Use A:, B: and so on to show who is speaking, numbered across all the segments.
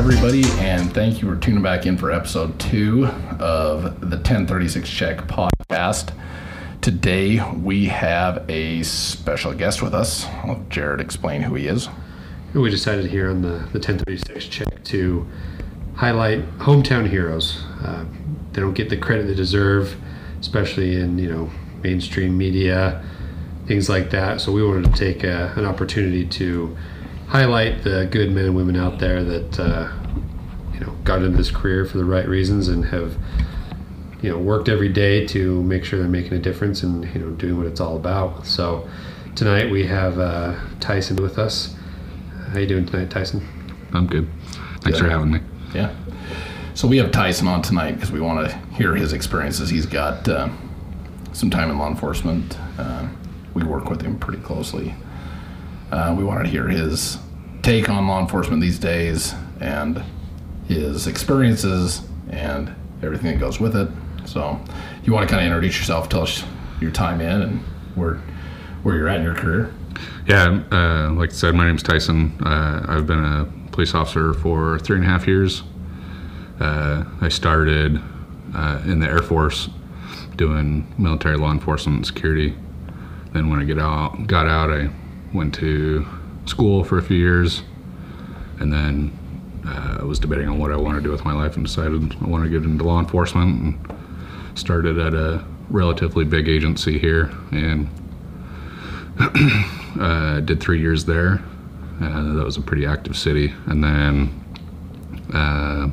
A: everybody, and thank you for tuning back in for episode two of the 1036 Check podcast. Today we have a special guest with us. I'll let Jared explain who he is.
B: We decided here on the, the 1036 check to highlight hometown heroes. Uh, they don't get the credit they deserve, especially in you know mainstream media, things like that. So we wanted to take a, an opportunity to highlight the good men and women out there that uh, you know got into this career for the right reasons and have you know worked every day to make sure they're making a difference and you know doing what it's all about. So tonight we have uh, Tyson with us. How you doing tonight, Tyson?
C: I'm good. Thanks
A: Good.
C: for having me.
A: Yeah. So we have Tyson on tonight because we want to hear his experiences. He's got uh, some time in law enforcement. Uh, we work with him pretty closely. Uh, we wanted to hear his take on law enforcement these days and his experiences and everything that goes with it. So, you want to kind of introduce yourself, tell us your time in and where where you're at in your career.
C: Yeah, uh, like I said, my name's Tyson. Uh, I've been a police officer for three and a half years. Uh, I started uh, in the Air Force doing military law enforcement and security. Then when I get out, got out, I went to school for a few years, and then uh, I was debating on what I wanted to do with my life and decided I wanted to get into law enforcement and started at a relatively big agency here and uh, did three years there. Uh, that was a pretty active city, and then uh,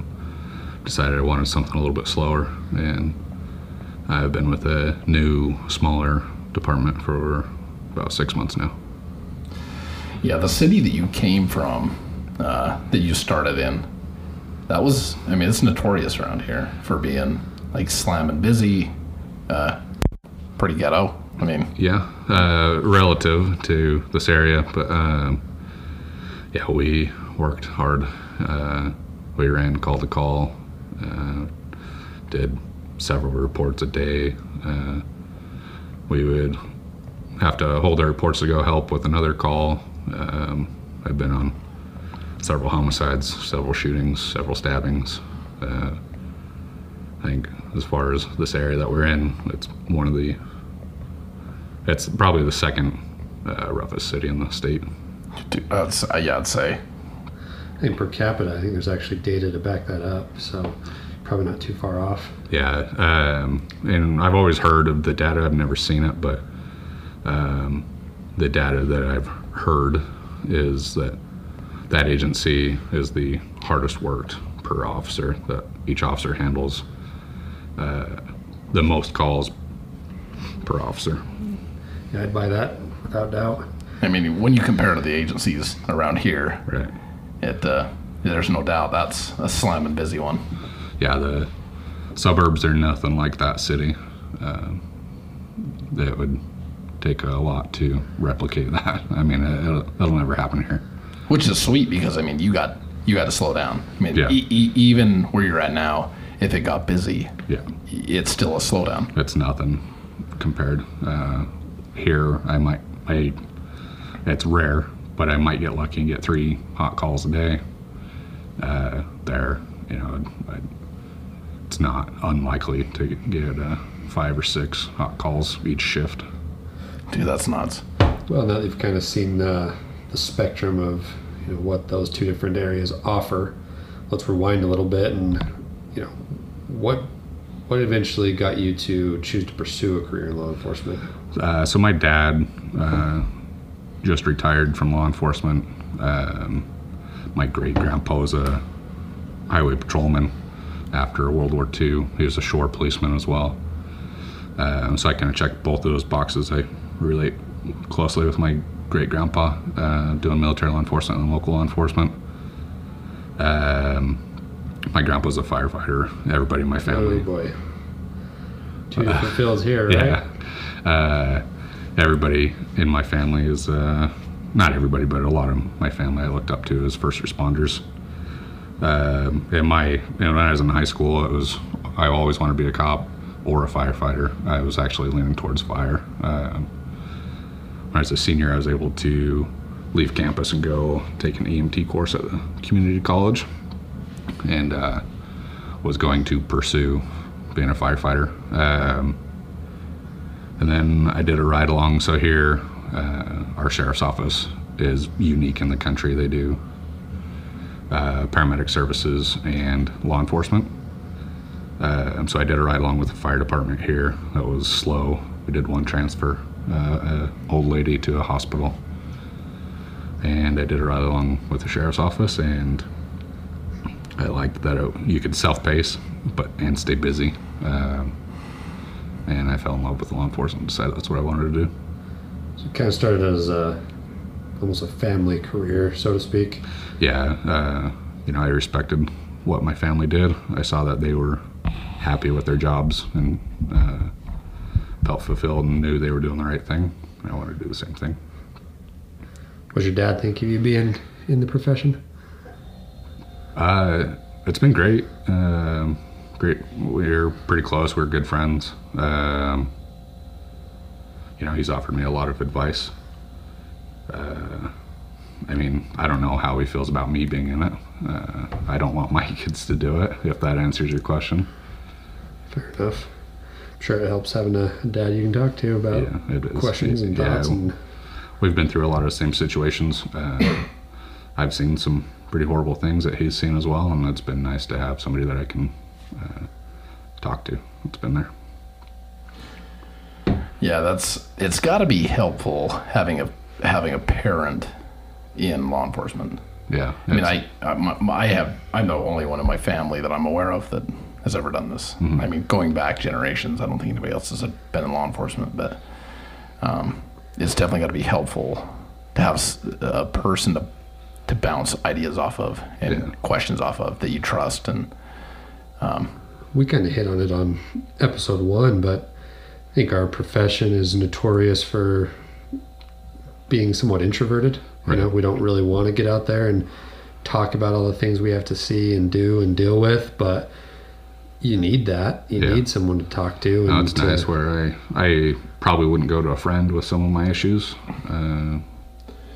C: decided I wanted something a little bit slower. And I've been with a new, smaller department for about six months now.
A: Yeah, the city that you came from, uh, that you started in, that was, I mean, it's notorious around here for being like slamming busy, uh, pretty ghetto. I mean,
C: Yeah, uh, relative to this area, but um, yeah, we worked hard. Uh, we ran call to call, uh, did several reports a day. Uh, we would have to hold our reports to go help with another call. Um, I've been on several homicides, several shootings, several stabbings. Uh, I think as far as this area that we're in, it's one of the it's probably the second uh, roughest city in the state.
A: dude, that's, uh, yeah, I'd say.
B: I think per capita, I think there's actually data to back that up. So probably not too far off.
C: Yeah, um, and I've always heard of the data. I've never seen it, but um, the data that I've heard is that that agency is the hardest worked per officer. That each officer handles uh, the most calls per officer.
B: Yeah, I'd buy that without doubt.
A: I mean, when you compare to the agencies around here,
C: Right.
A: it, uh, there's no doubt that's a slamming busy one.
C: yeah, the suburbs are nothing like that city. Uh, it would take a lot to replicate that. I mean, it'll, it'll never happen here.
A: Which is sweet because, I mean, you got, you got to slow down. I mean,
C: Yeah.
A: e- e- even where you're at now, if it got busy,
C: Yeah,
A: it's still a slowdown.
C: it's nothing compared. Uh, here, I might, I, it's rare, but I might get lucky and get three hot calls a day. Uh, there, you know, I, it's not unlikely to get uh, five or six hot calls each shift.
A: Dude, that's nuts.
B: Well, now you've kind of seen uh, the spectrum of you know what those two different areas offer, let's rewind a little bit and you know what what eventually got you to choose to pursue a career in law enforcement.
C: Uh, so my dad uh, just retired from law enforcement. Um, my great grandpa was a highway patrolman after World War II. He was a shore policeman as well. Um, so I kind of checked both of those boxes. I relate closely with my great grandpa uh, doing military law enforcement and local law enforcement. Um, my grandpa was a firefighter. Everybody in my family
B: Oh boy, two different fields here, right?
C: yeah. Uh, everybody in my family is, uh, not everybody, but a lot of my family I looked up to as first responders. Um, in my, you know, when I was in high school, it was, I always wanted to be a cop or a firefighter. I was actually leaning towards fire. Um, when I was a senior, I was able to leave campus and go take an EMT course at the community college. and uh, was going to pursue being a firefighter. Um, and then I did a ride along. So here, uh, our sheriff's office is unique in the country. They do uh, paramedic services and law enforcement. Uh, and so I did a ride along with the fire department here. That was slow. We did one transfer, uh, a old lady to a hospital, and I did a ride along with the sheriff's office. And I liked that it, you could self-pace, but and stay busy. Um, and I fell in love with law enforcement. and Decided that's what I wanted to do.
B: So it kind of started as a, almost a family career, so to speak.
C: yeah, uh, you know, I respected what my family did. I saw that they were happy with their jobs and uh, felt fulfilled and knew they were doing the right thing. I wanted to do the same thing.
B: What your dad think of you being in the profession?
C: Uh, it's been great. Um, great. We're pretty close. We're good friends. Um, you know, he's offered me a lot of advice. Uh, I mean, I don't know how he feels about me being in it. Uh, I don't want my kids to do it, if that answers your question.
B: Fair enough. I'm sure it helps having a dad you can talk to about
C: Yeah, it is.
B: questions and
C: Yeah.
B: And
C: we've been through a lot of the same situations. Uh, I've seen some pretty horrible things that he's seen as well, and it's been nice to have somebody that I can uh, talk to. It's been there.
A: Yeah, that's it's got to be helpful having a having a parent in law enforcement.
C: Yeah.
A: I mean,
C: it's-
A: I I, my, I have I'm the only one in my family that I'm aware of that has ever done this.
C: Mm-hmm.
A: I mean, going back generations, I don't think anybody else has been in law enforcement, but um, it's definitely got to be helpful to have a person to to bounce ideas off of and
C: Yeah.
A: questions off of that you trust and
B: we kind of hit on it on episode one, but I think our profession is notorious for being somewhat introverted. You know,
C: Right.
B: we don't really want to get out there and talk about all the things we have to see and do and deal with, but you need that. You
C: Yeah.
B: need someone to talk to. And
C: No, it's
B: to,
C: nice where I, I probably wouldn't go to a friend with some of my issues. Uh,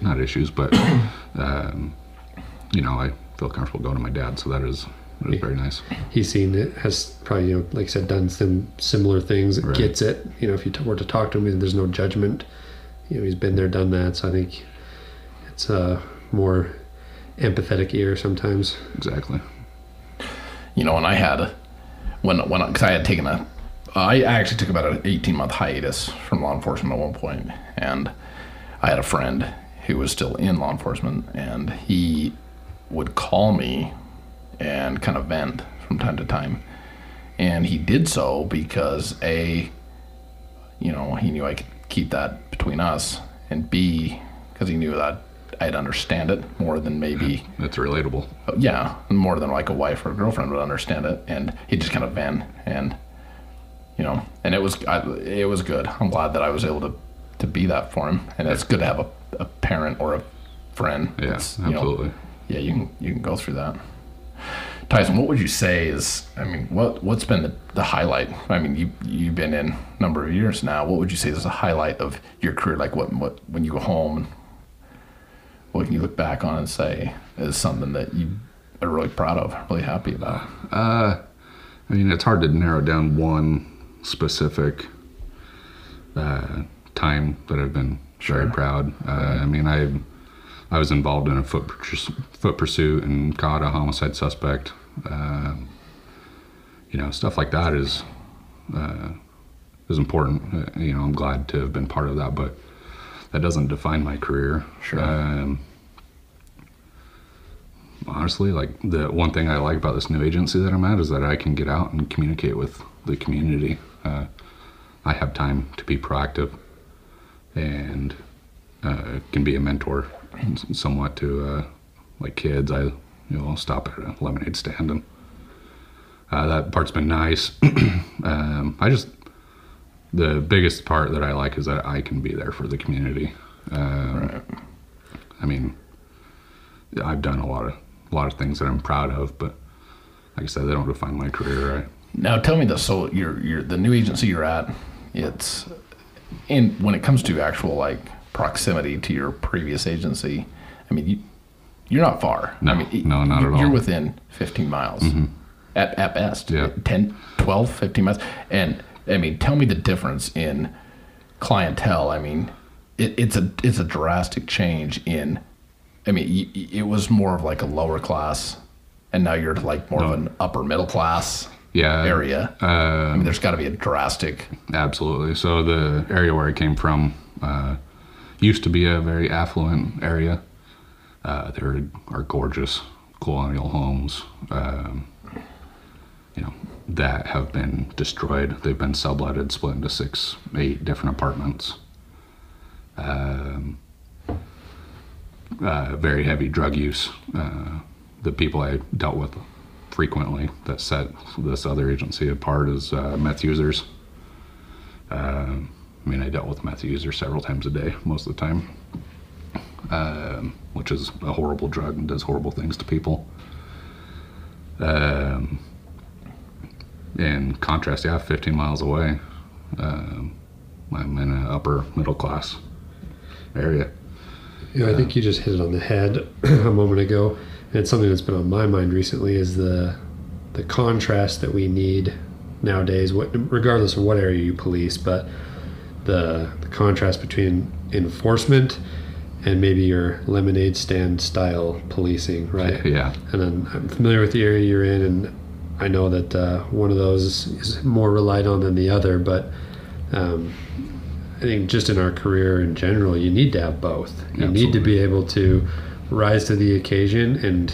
C: not issues, but, um, you know, I feel comfortable going to my dad, so that is, that is very nice.
B: he's seen it, has probably, you know, like I said, done some similar things,
C: Right.
B: gets it. You know, if you t- were to talk to him, there's no judgment. You know, he's been there, done that. So I think it's a more empathetic ear sometimes.
C: Exactly.
A: you know, and I had when when because I had taken a, I actually took about an eighteen month hiatus from law enforcement at one point, and I had a friend who was still in law enforcement, and he would call me and kind of vent from time to time, and he did so because a, you know, he knew I could keep that between us, and b, because he knew that I'd understand it more than maybe
C: It's relatable.
A: yeah, more than like a wife or a girlfriend would understand it, and he just kind of vent and you know, and it was I, it was good. I'm glad that I was able to to be that for him, and it's good to have a, a parent or a friend.
C: Yeah,
A: that's, you know,
C: absolutely.
A: yeah, you can you can go through that. Tyson, what would you say is? I mean, what what's been the, the highlight? I mean, you you've been in a number of years now. What would you say is the highlight of your career? Like what what when you go home, what can you look back on and say is something that you are really proud of, really happy about?
C: Uh, I mean, it's hard to narrow down one specific uh, time that I've been very proud. Uh, I mean, I I was involved in a foot foot pursuit and caught a homicide suspect. Um you know, stuff like that is uh, is important. Uh, you know, I'm glad to have been part of that, but that doesn't define my career.
A: Sure.
C: Um, honestly, like the one thing I like about this new agency that I'm at is that I can get out and communicate with the community. Uh, I have time to be proactive and uh, can be a mentor somewhat to uh, like kids. I you know I'll stop at a lemonade stand and uh, that part's been nice. um, I just the biggest part that I like is that I can be there for the community. Um,
A: Right.
C: I mean, I've done a lot of a lot of things that I'm proud of, but like I said, they don't define my career. Right.
A: Now tell me this: so you're you're the new agency you're at. It's in when it comes to actual like proximity to your previous agency. I mean, you you're not far.
C: No,
A: I mean,
C: no, not at all. You're. Mm-hmm.
A: within 15 miles at, at best.
C: Yeah.
A: 10, 12, 15 miles. And I mean, tell me the difference in clientele. I mean, it, it's a it's a drastic change in. I mean, it was more of like a lower class, and now you're like more of an upper middle class
C: Yeah.
A: area. I
C: Uh,
A: mean, there's got to be a drastic.
C: absolutely. So the area where I came from uh, used to be a very affluent area. Uh, there are gorgeous colonial homes, um, you know, that have been destroyed. They've been subletted, split into six, eight different apartments. Um, uh, very heavy drug use. Uh, the people I dealt with frequently that set this other agency apart is uh, meth users. Um I mean, I dealt with meth users several times a day, most of the time, um, which is a horrible drug and does horrible things to people. Um, in contrast, yeah, 15 miles away, um, I'm in an upper middle class area.
B: Yeah, I think you just hit it on the head a moment ago. And something that's been on my mind recently is the the contrast that we need nowadays, what, regardless of what area you police, but the, the contrast between enforcement and maybe your lemonade stand style policing, right?
C: Yeah,
B: And then I'm familiar with the area you're in, and I know that uh, one of those is more relied on than the other. But um, I think just in our career in general, you need to have both. You need to be able to rise to the occasion and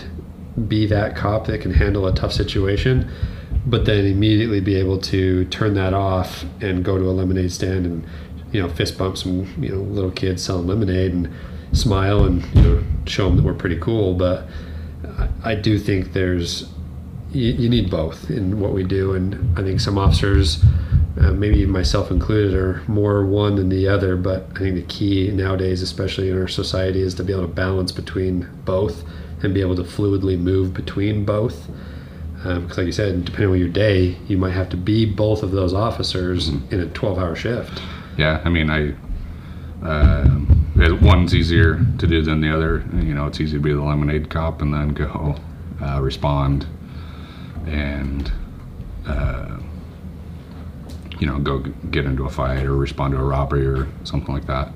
B: be that cop that can handle a tough situation, but then immediately be able to turn that off and go to a lemonade stand and you know fist bump some you know little kids selling lemonade and smile and you know show them that we're pretty cool. But I, I do think there's you, you need both in what we do, and I think some officers, uh, maybe myself included, are more one than the other. But I think the key nowadays, especially in our society, is to be able to balance between both and be able to fluidly move between both. Because, like you said, depending on your day, you might have to be both of those officers in a 12-hour shift.
C: yeah. I mean, I um, it- one's easier to do than the other. You know, it's easy to be the lemonade cop and then go uh, respond and uh, you know go get into a fight or respond to a robbery or something like that.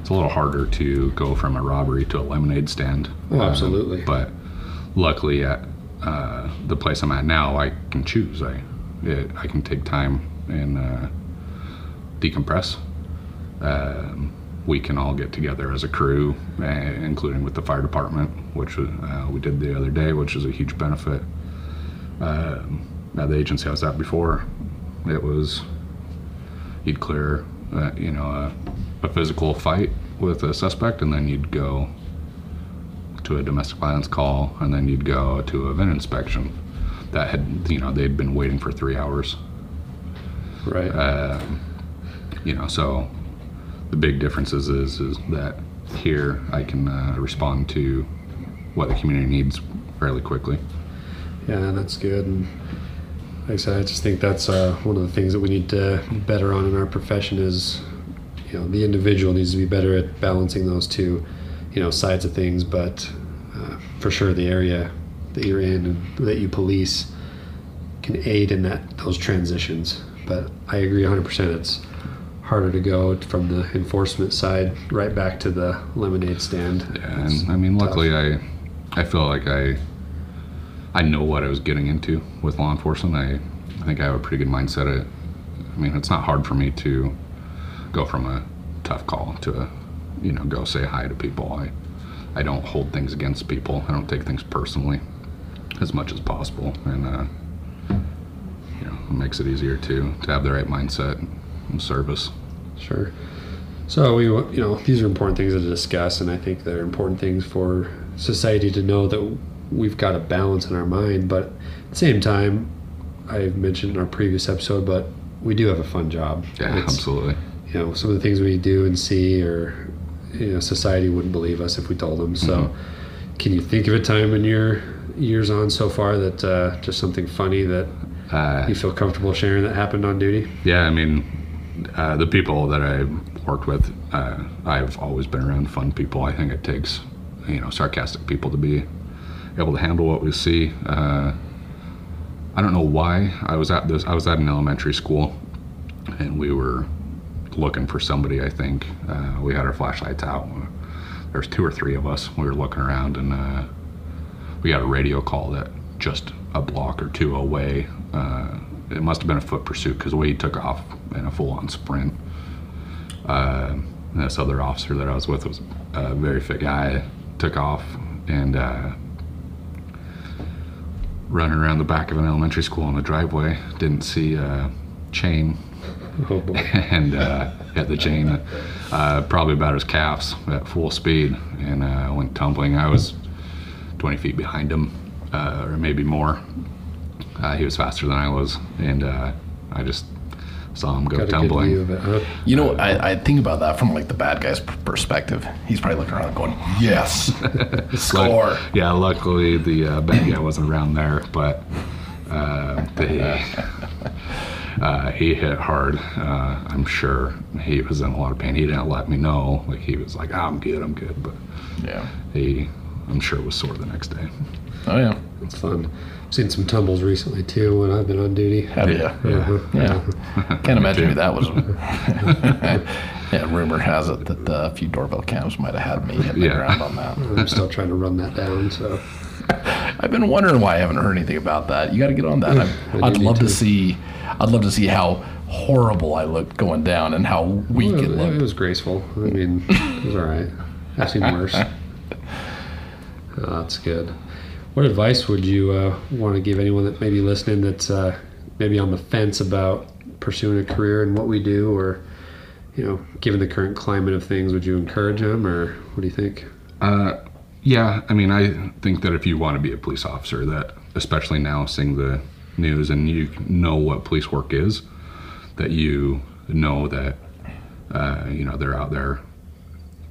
C: It's a little harder to go from a robbery to a lemonade stand.
B: Oh,
C: Uh,
B: absolutely.
C: but luckily, at uh, the place I'm at now, I can choose. I it, I can take time and uh, decompress. Um, we can all get together as a crew, uh, including with the fire department, which uh, we did the other day, which is a huge benefit. Um, at the agency I was at before, it was you'd clear, uh, you know, a, a physical fight with a suspect, and then you'd go to a domestic violence call, and then you'd go to a VIN inspection. That had, you know, they'd been waiting for three hours
B: Right.
C: you know so the big difference is is, is that here i can uh, respond to what the community needs fairly quickly
B: Yeah, that's good. And like I said, I just think that's uh, one of the things that we need to be better on in our profession is, you know, the individual needs to be better at balancing those two, you know, sides of things. But uh, for sure, the area that you're in and that you police can aid in that those transitions. But I agree 100%. It's harder to go from the enforcement side right back to the lemonade stand.
C: yeah
B: It's
C: and i mean
B: tough.
C: luckily i i feel like i i know what i was getting into with law enforcement. I i think i have a pretty good mindset. At i mean it's not hard for me to go from a tough call to a you know go say hi to people. I i don't hold things against people. I don't take things personally as much as possible. And uh you know it makes it easier to to have the right mindset and service.
B: Sure. So we, you know, these are important things to discuss, and I think they're important things for society to know that we've got a balance in our mind. But at the same time, I've mentioned in our previous episode, but we do have a fun job.
C: yeah
B: It's,
C: absolutely
B: You know, some of the things we do and see, or you know, society wouldn't believe us if we told them. So, can you think of a time in your years on so far that uh, just something funny that
C: uh
B: you feel comfortable sharing that happened on duty?
C: Yeah, I mean, uh, the people that I've worked with, uh, I've always been around fun people. I think it takes you know sarcastic people to be able to handle what we see. Uh, I don't know why I was at this. I was at an elementary school, and we were looking for somebody. I think uh, we had our flashlights out. There's two or three of us. We were looking around, and uh, we got a radio call that just a block or two away. Uh, it must have been a foot pursuit because he took off in a full-on sprint. Uh, this other officer that I was with was a very fit guy. Took off and uh, running around the back of an elementary school in the driveway. Didn't see a chain,
B: Oh boy.
C: and uh, had the chain uh, probably about his calves at full speed, and uh, went tumbling. I was 20 feet behind him, uh, or maybe more. Uh, he was faster than I was, and uh, I just saw him go
B: Got
C: tumbling.
B: view of it, huh?
A: You know, I, I think about that from like the bad guy's perspective. He's probably looking around going, "Yes, score."
C: Yeah, luckily the uh, bad guy wasn't around there, but uh, they, uh, he hit hard. Uh, I'm sure he was in a lot of pain. He didn't let me know. Like he was like, oh, "I'm good, I'm good," but
A: Yeah.
C: he, I'm sure, was sore the next day.
A: Oh yeah.
B: It's fun. Seen some tumbles recently too when I've been on duty.
A: Have you?
B: Uh-huh.
A: Yeah. Can't imagine who that was. yeah. Rumor has it that uh, a few doorbell cams might have had me hitting the
C: Yeah.
A: ground on that.
B: I'm still trying to run that down. So
A: I've been wondering why I haven't heard anything about that. You got to get on that.
B: I
A: I'd love to
B: to.
A: see. I'd love to see how horrible I looked going down and how weak
B: Well,
A: it
B: it,
A: looked.
B: was graceful. I mean, it was all right. I've seen worse. Oh, that's good. What advice would you uh, want to give anyone that may be listening that's uh, maybe on the fence about pursuing a career in what we do, or you know, given the current climate of things, would you encourage them, or what do you think?
C: Uh, yeah, I mean, I think that if you want to be a police officer, that especially now seeing the news and you know what police work is, that you know that uh, you know they're out there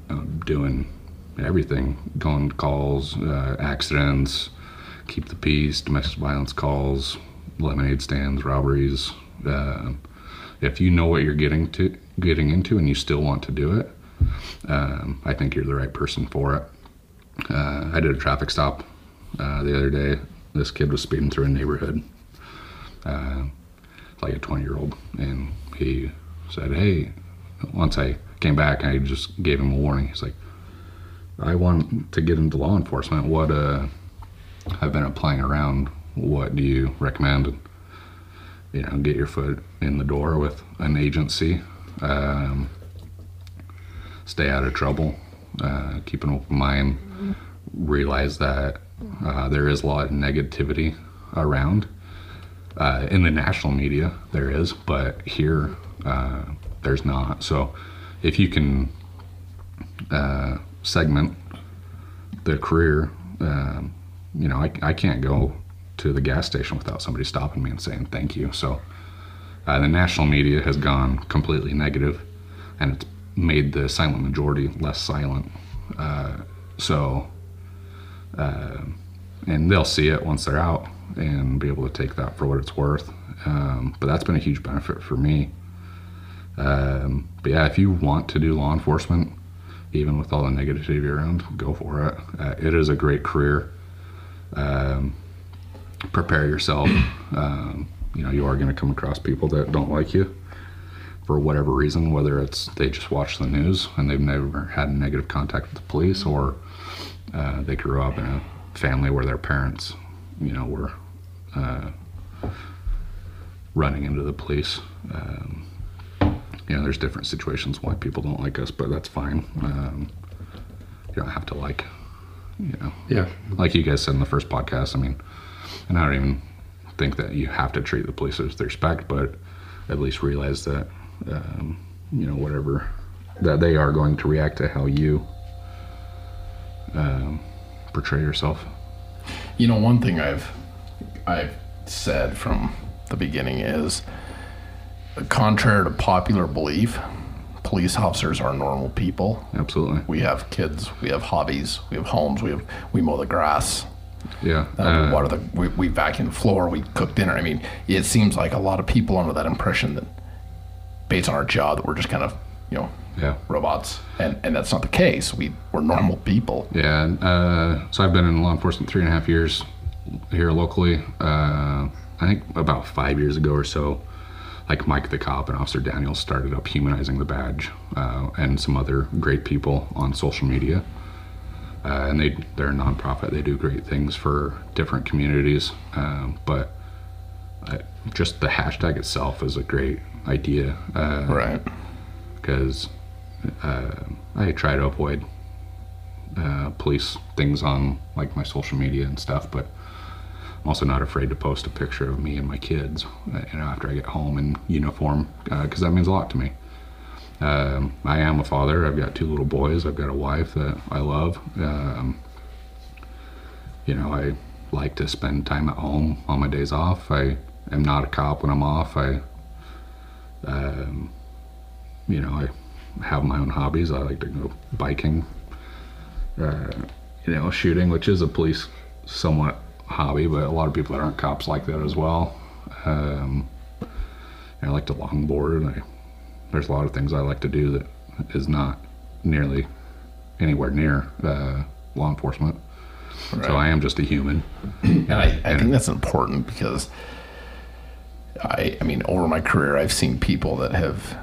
C: um, doing everything, going calls, uh, accidents, keep the peace, domestic violence calls, lemonade stands, robberies. Uh, if you know what you're getting to getting into and you still want to do it, um, I think you're the right person for it. Uh, I did a traffic stop uh, the other day. This kid was speeding through a neighborhood, uh, like a 20 year old, and he said, Hey, once I came back, I just gave him a warning. He's like, I want to get into law enforcement. What, uh, I've been applying around. What do you recommend? You know, get your foot in the door with an agency. Um, stay out of trouble, uh, keep an open mind, realize that uh, there is a lot of negativity around. Uh, in the national media, there is, but here, uh, there's not. So, if you can uh, segment the career, um, you know, I, I can't go to the gas station without somebody stopping me and saying thank you. So, uh, the national media has gone completely negative, and it's made the silent majority less silent. Uh, so, uh, and they'll see it once they're out and be able to take that for what it's worth. Um, but that's been a huge benefit for me. Um, but yeah, if you want to do law enforcement, even with all the negativity around, go for it. Uh, it is a great career. Um, prepare yourself. Um, you know, you are going to come across people that don't like you for whatever reason, whether it's they just watch the news and they've never had negative contact with the police, or uh, they grew up in a family where their parents, you know, were uh, running into the police. Um, you know, there's different situations why people don't like us, but that's fine. Um, you don't have to like, you know,
B: Yeah,
C: like you guys said in the first podcast. I mean, and I don't even think that you have to treat the police with respect, but at least realize that, um, you know, whatever that they are going to react to how you um, portray yourself.
A: You know, one thing I've I've said from the beginning is, contrary to popular belief, police officers are normal people.
C: Absolutely.
A: We have kids, we have hobbies, we have homes, we have we mow the grass,
C: Yeah.
A: uh,
C: Uh,
A: we water the, we, we vacuum the floor, we cook dinner. I mean, it seems like a lot of people under that impression that, based on our job, that we're just kind of you know
C: yeah.
A: robots and and that's not the case. We we're normal people.
C: Yeah. Uh, so I've been in law enforcement three and a half years here locally. Uh, I think about five years ago or so, like Mike the cop and Officer Daniels started up humanizing the badge, uh, and some other great people on social media. Uh, and they they're a nonprofit. They do great things for different communities. Um, but I, just the hashtag itself is a great idea. Uh,
A: Right.
C: because uh, I try to avoid uh, police things on like my social media and stuff, but I'm also not afraid to post a picture of me and my kids, uh, you know, after I get home in uniform, because that means a lot to me. Um, I am a father. I've got two little boys. I've got a wife that I love. Um, you know, I like to spend time at home on my days off. I am not a cop when I'm off. I um, you know, I have my own hobbies. I like to go biking, uh, you know, shooting, which is a police somewhat hobby, but a lot of people that aren't cops like that as well. Um, I like to longboard. I, there's a lot of things I like to do that is not nearly anywhere near uh, law enforcement. So I am just a human.
A: And I, I think that's important because I I mean over my career I've seen people that have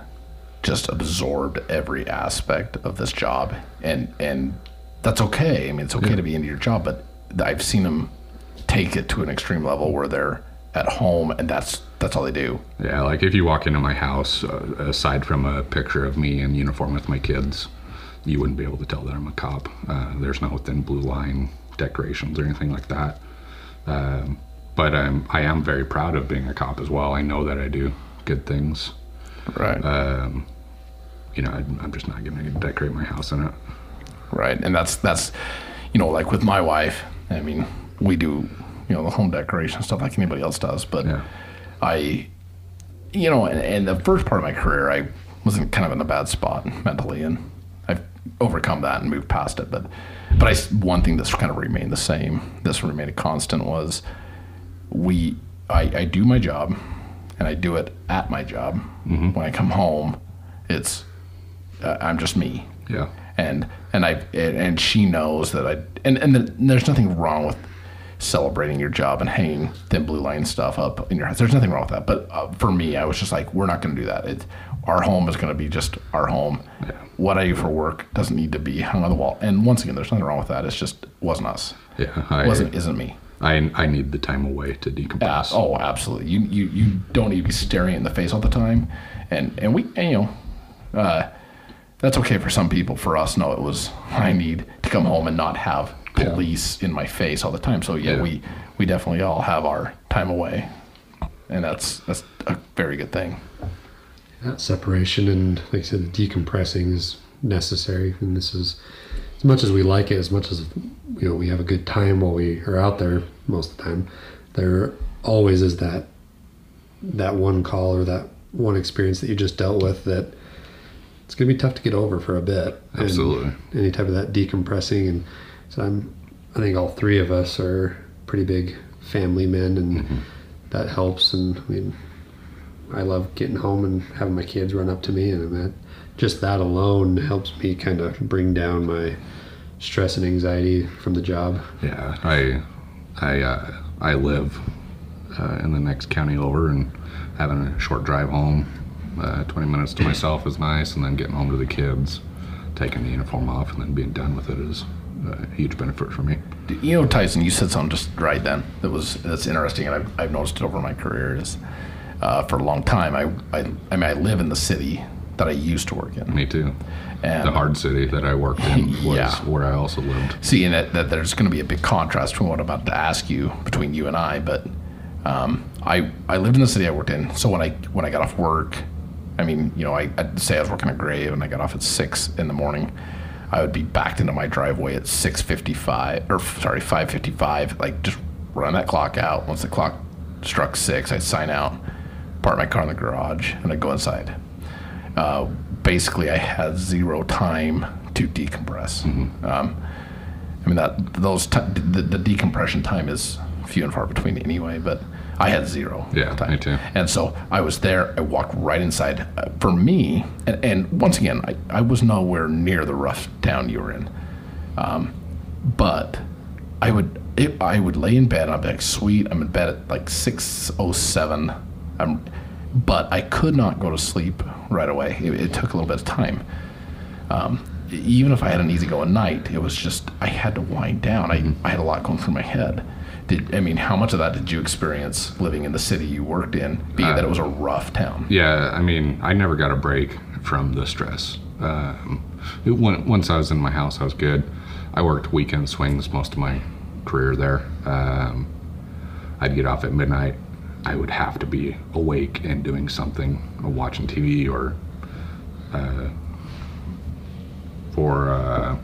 A: just absorbed every aspect of this job and and that's okay. I mean it's okay to be into your job, but I've seen them take it to an extreme level where they're at home and that's that's all they do.
C: Yeah, like if you walk into my house, uh, aside from a picture of me in uniform with my kids, you wouldn't be able to tell that I'm a cop. Uh, there's no thin blue line decorations or anything like that. Um, but I'm I am very proud of being a cop as well. I know that I do good things.
A: Right.
C: Um, you know, I, I'm just not going to decorate my house in it.
A: right and that's that's you know like with my wife i mean we do you know the home decoration stuff like anybody else does but
C: Yeah.
A: i you know and, and the first part of my career i was in kind of in a bad spot mentally and i've overcome that and moved past it but but i one thing that's kind of remained the same this remained a constant was we I, I do my job and I do it at my job. When I come home, it's uh, I'm just me
C: Yeah.
A: and and I and, and she knows that I and and, the, and there's nothing wrong with celebrating your job and hanging thin blue line stuff up in your house. There's nothing wrong with that. But uh, for me, I was just like, we're not going to do that. It, our home is going to be just our home. What I do for work doesn't need to be hung on the wall. And once again, there's nothing wrong with that. It's just wasn't us.
C: Yeah. I,
A: wasn't isn't me.
C: I, I need the time away to
A: Yeah,
C: decompress.
A: oh, absolutely. You you you don't need to be staring in the face all the time, and and we and, you know, uh, that's okay for some people. For us, no, it was I need to come home and not have
C: Yeah.
A: police in my face all the time. So yeah,
C: Yeah.
A: we we definitely all have our time away, and that's that's a very good thing.
B: that separation and like I said, the decompressing is necessary. And this is as much as we like it, as much as you know, we have a good time while we are out there most of the time. There always is that that one call or that one experience that you just dealt with that it's going to be tough to get over for a bit. And
C: Absolutely.
B: any type of that decompressing, and so I'm. I think all three of us are pretty big family men, and that helps. And I mean, I love getting home and having my kids run up to me, and that just that alone helps me kind of bring down my stress and anxiety from the job.
C: Yeah, I, I, uh, I live uh, in the next county over, and having a short drive home, uh, 20 minutes to myself is nice, and then getting home to the kids, taking the uniform off, and then being done with it is a huge benefit for me.
A: You know, Tyson, you said something just right then that was that's interesting, and I've, I've noticed it over my career. Is uh, for a long time, I, I I mean, I live in the city that I used to work in.
C: Me too.
A: And
C: The hard city that I worked in was
A: Yeah.
C: where I also lived.
A: See, and that, that there's going to be a big contrast from what I'm about to ask you between you and I. But um, I I lived in the city I worked in, so when I when I got off work, I mean, you know, I, I'd say I was working a Grave and I got off at six in the morning. I would be backed into my driveway at six fifty-five, or sorry, five fifty-five. Like just run that clock out. Once the clock struck six, I'd sign out, park my car in the garage, and I'd go inside. Uh, basically, I had zero time to decompress. Um, I mean that those ti the, the decompression time is few and far between anyway. But I had zero.
C: Yeah,
A: time.
C: me too.
A: And so I was there. I walked right inside. Uh, for me, and, and once again, I, I was nowhere near the rough town you were in. Um, but I would it, I would lay in bed and I'd be like, sweet, I'm in bed at like six oh seven. I'm, but I could not go to sleep right away. It, it took a little bit of time. Um, even if I had an easygoing night, it was just I had to wind down. I, I had a lot going through my head. Did I mean how much of that did you experience living in the city you worked in, being that it was a rough town?
C: Yeah, I mean, I never got a break from the stress. Um, it, once I was in my house, I was good. I worked weekend swings most of my career there. Um, I'd get off at midnight. I would have to be awake and doing something, or watching TV, or uh, for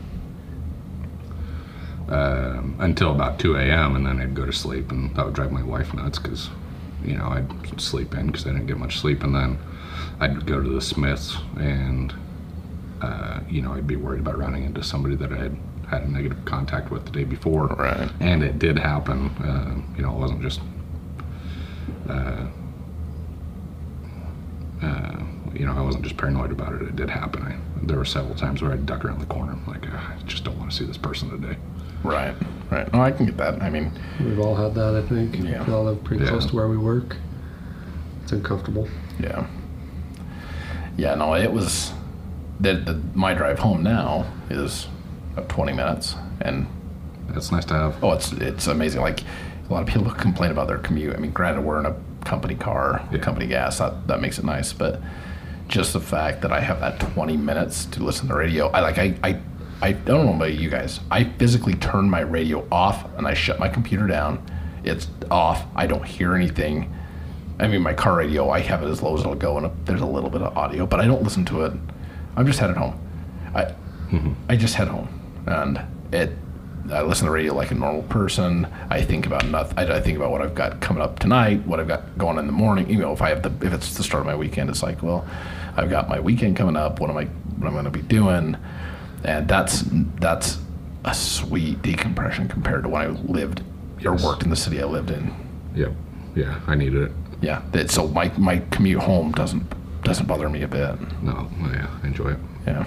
C: uh, um, until about 2 a.m. and then I'd go to sleep, and that would drive my wife nuts because, you know, I'd sleep in because I didn't get much sleep, and then I'd go to the Smiths, and uh, you know, I'd be worried about running into somebody that I had had a negative contact with the day before,
A: Right.
C: and it did happen. Uh, you know, it wasn't just. Uh, uh, you know, I wasn't just paranoid about it. It did happen. I, there were several times where I'd duck around the corner. I'm like, "Ah, I just don't want to see this person today.
A: Right, right. No, I can get that. I mean,
B: We've all had that, I think.
A: Yeah.
B: We all live pretty
C: Yeah.
B: close to where we work. It's uncomfortable.
A: yeah, yeah. No, it was. The, the, my drive home now is about 20 minutes, and
C: That's nice to have.
A: oh, it's it's amazing. Like a lot of people complain about their commute. I mean, granted, we're in a company car,
C: Yeah.
A: company gas. That that makes it nice, but just the fact that I have that 20 minutes to listen to the radio, I like I I. I don't know about you guys. I physically turn my radio off and I shut my computer down. It's off. I don't hear anything. I mean, my car radio, I have it as low as it'll go, and there's a little bit of audio, but I don't listen to it. I'm just headed home. I, mm-hmm. I just head home, and it. I listen to radio like a normal person. I think about nothing. I, I think about what I've got coming up tonight, what I've got going in the morning. You know, if I have the, if it's the start of my weekend, it's like, well, I've got my weekend coming up. What am I, what I'm going to be doing? And that's that's a sweet decompression compared to when I lived or worked in the city I lived in.
C: Yep. Yeah, I needed it.
A: Yeah. That, so my, my commute home doesn't doesn't bother me a bit.
C: No, yeah, I enjoy it.
A: Yeah.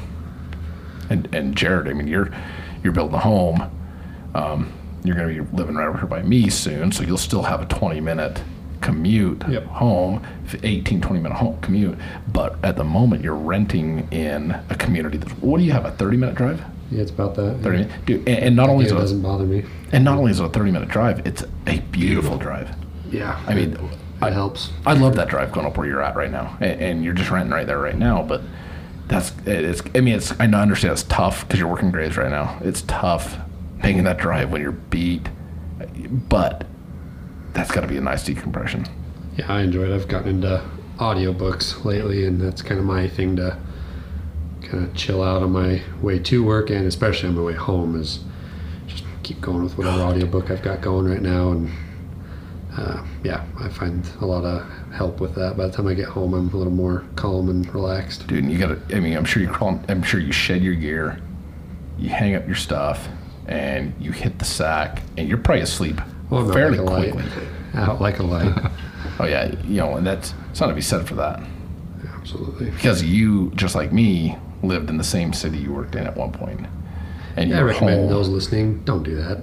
A: And and Jared, I mean, you're you're building a home. Um, you're going to be living right over here by me soon, so you'll still have a 20 minute commute
B: Yep.
A: home, f- 18, 20 minute home commute. But at the moment, you're renting in a community. That's, what do you have? A 30 minute drive?
B: Yeah, it's about that.
A: 30 minute? Dude, and, and not only is it a,
B: doesn't bother me.
A: and not only is it a 30 minute drive, it's a beautiful drive.
B: Yeah.
A: I mean,
B: it helps.
A: I love that drive going up where you're at right now, and, and you're just renting right there right now. But that's it's. I mean, it's. I understand it's tough because you're working graves right now. It's tough making that drive when you're beat, but that's got to be a nice decompression.
B: Yeah, I enjoy it. I've gotten into audiobooks lately, and that's kind of my thing to kind of chill out on my way to work and especially on my way home is just keep going with whatever audiobook I've got going right now. And uh, yeah, I find a lot of help with that. By the time I get home, I'm a little more calm and relaxed.
A: Dude, and you got to. I mean, I'm sure you crawl. I'm sure you shed your gear, you hang up your stuff, and you hit the sack, and you're probably asleep
B: Well, I'm out
A: fairly
B: like a light.
A: quickly.
B: Out like a light.
A: Oh yeah, you know, and that's something to be said for that.
B: Absolutely.
A: because you, just like me, lived in the same city you worked in at one point, and you
B: Yeah, I recommend
A: home.
B: those listening don't do that.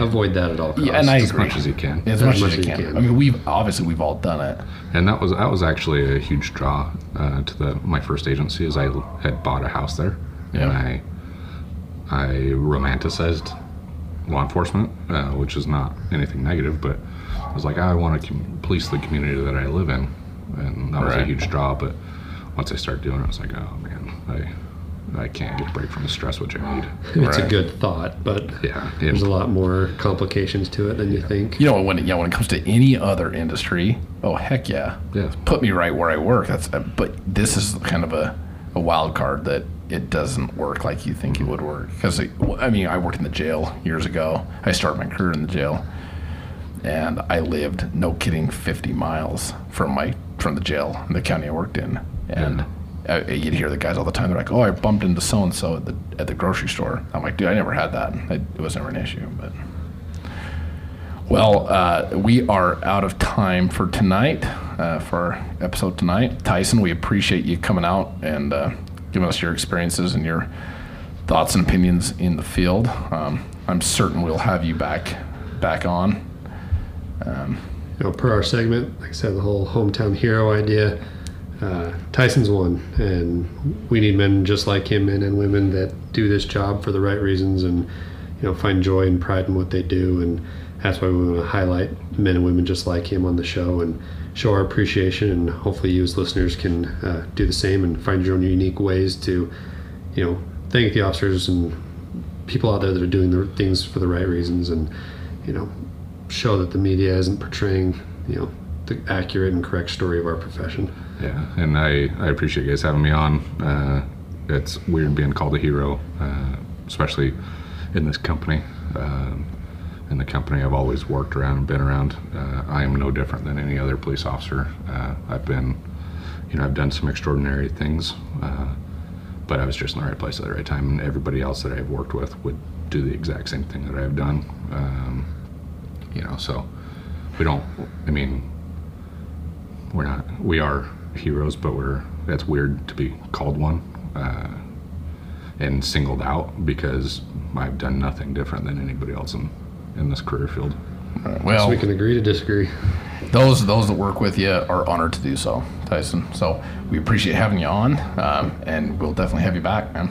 B: Avoid that at all costs.
A: Yeah, and I
C: As
A: agree.
C: much as you can.
A: as, much, as, you can. I mean, we've obviously we've all done it.
C: And that was that was actually a huge draw uh, to the my first agency, is I had bought a house there,
A: Yeah.
C: and I I romanticized law enforcement, uh, which is not anything negative, but I was like, I want to com- police the community that I live in, and that was a huge draw. But once I started doing it, I was like, oh man, I I can't get a break from the stress which I need.
B: It's a good thought, but
C: Yeah,
B: there's a lot more complications to it than you think.
A: You know, when it, yeah, when it comes to any other industry, oh heck yeah,
C: Yeah.
A: put me right where I work. That's uh, but this is kind of a, a wild card that it doesn't work like you think it would work. Because I mean, I worked in the jail years ago. I started my career in the jail, and I lived, no kidding, 50 miles from my from the jail in the county I worked in, and. uh, you'd hear the guys all the time. They're like, "Oh, I bumped into so and so at the at the grocery store." I'm like, "Dude, I never had that. It, it was never an issue." But Well, uh, we are out of time for tonight, uh, for our episode tonight. Tyson, we appreciate you coming out and uh, giving us your experiences and your thoughts and opinions in the field. Um, I'm certain we'll have you back back on.
B: You know, per our segment, like I said, the whole hometown hero idea. Uh, Tyson's one, and we need men just like him, men and women that do this job for the right reasons, and you know, find joy and pride in what they do, and that's why we want to highlight men and women just like him on the show and show our appreciation, and hopefully, you as listeners can uh, do the same and find your own unique ways to, you know, thank the officers and people out there that are doing the things for the right reasons, and you know, show that the media isn't portraying, you know, the accurate and correct story of our profession.
C: Yeah, and I, I appreciate you guys having me on. Uh, it's weird being called a hero, uh, especially in this company. Um, in the company I've always worked around and been around. Uh, I am no different than any other police officer. Uh, I've been, you know, I've done some extraordinary things, uh, but I was just in the right place at the right time. And everybody else that I've worked with would do the exact same thing that I've done. Um, you know, so we don't. I mean, we're not we are heroes but we're that's weird to be called one uh, and singled out because i've done nothing different than anybody else in, in this career field
A: Well,
B: So we can agree to disagree.
A: those those that work with you are honored to do so, Tyson. So we appreciate having you on, um, and we'll definitely have you back, man.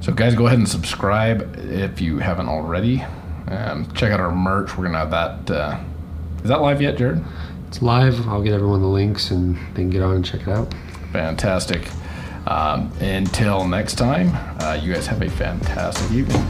A: So guys, go ahead and subscribe if you haven't already. Um, check out our merch. We're gonna have that. Uh, is that live yet, Jared?
B: It's live. I'll get everyone the links and they can get on and check it out.
A: Fantastic. Um, until next time, uh, you guys have a fantastic evening.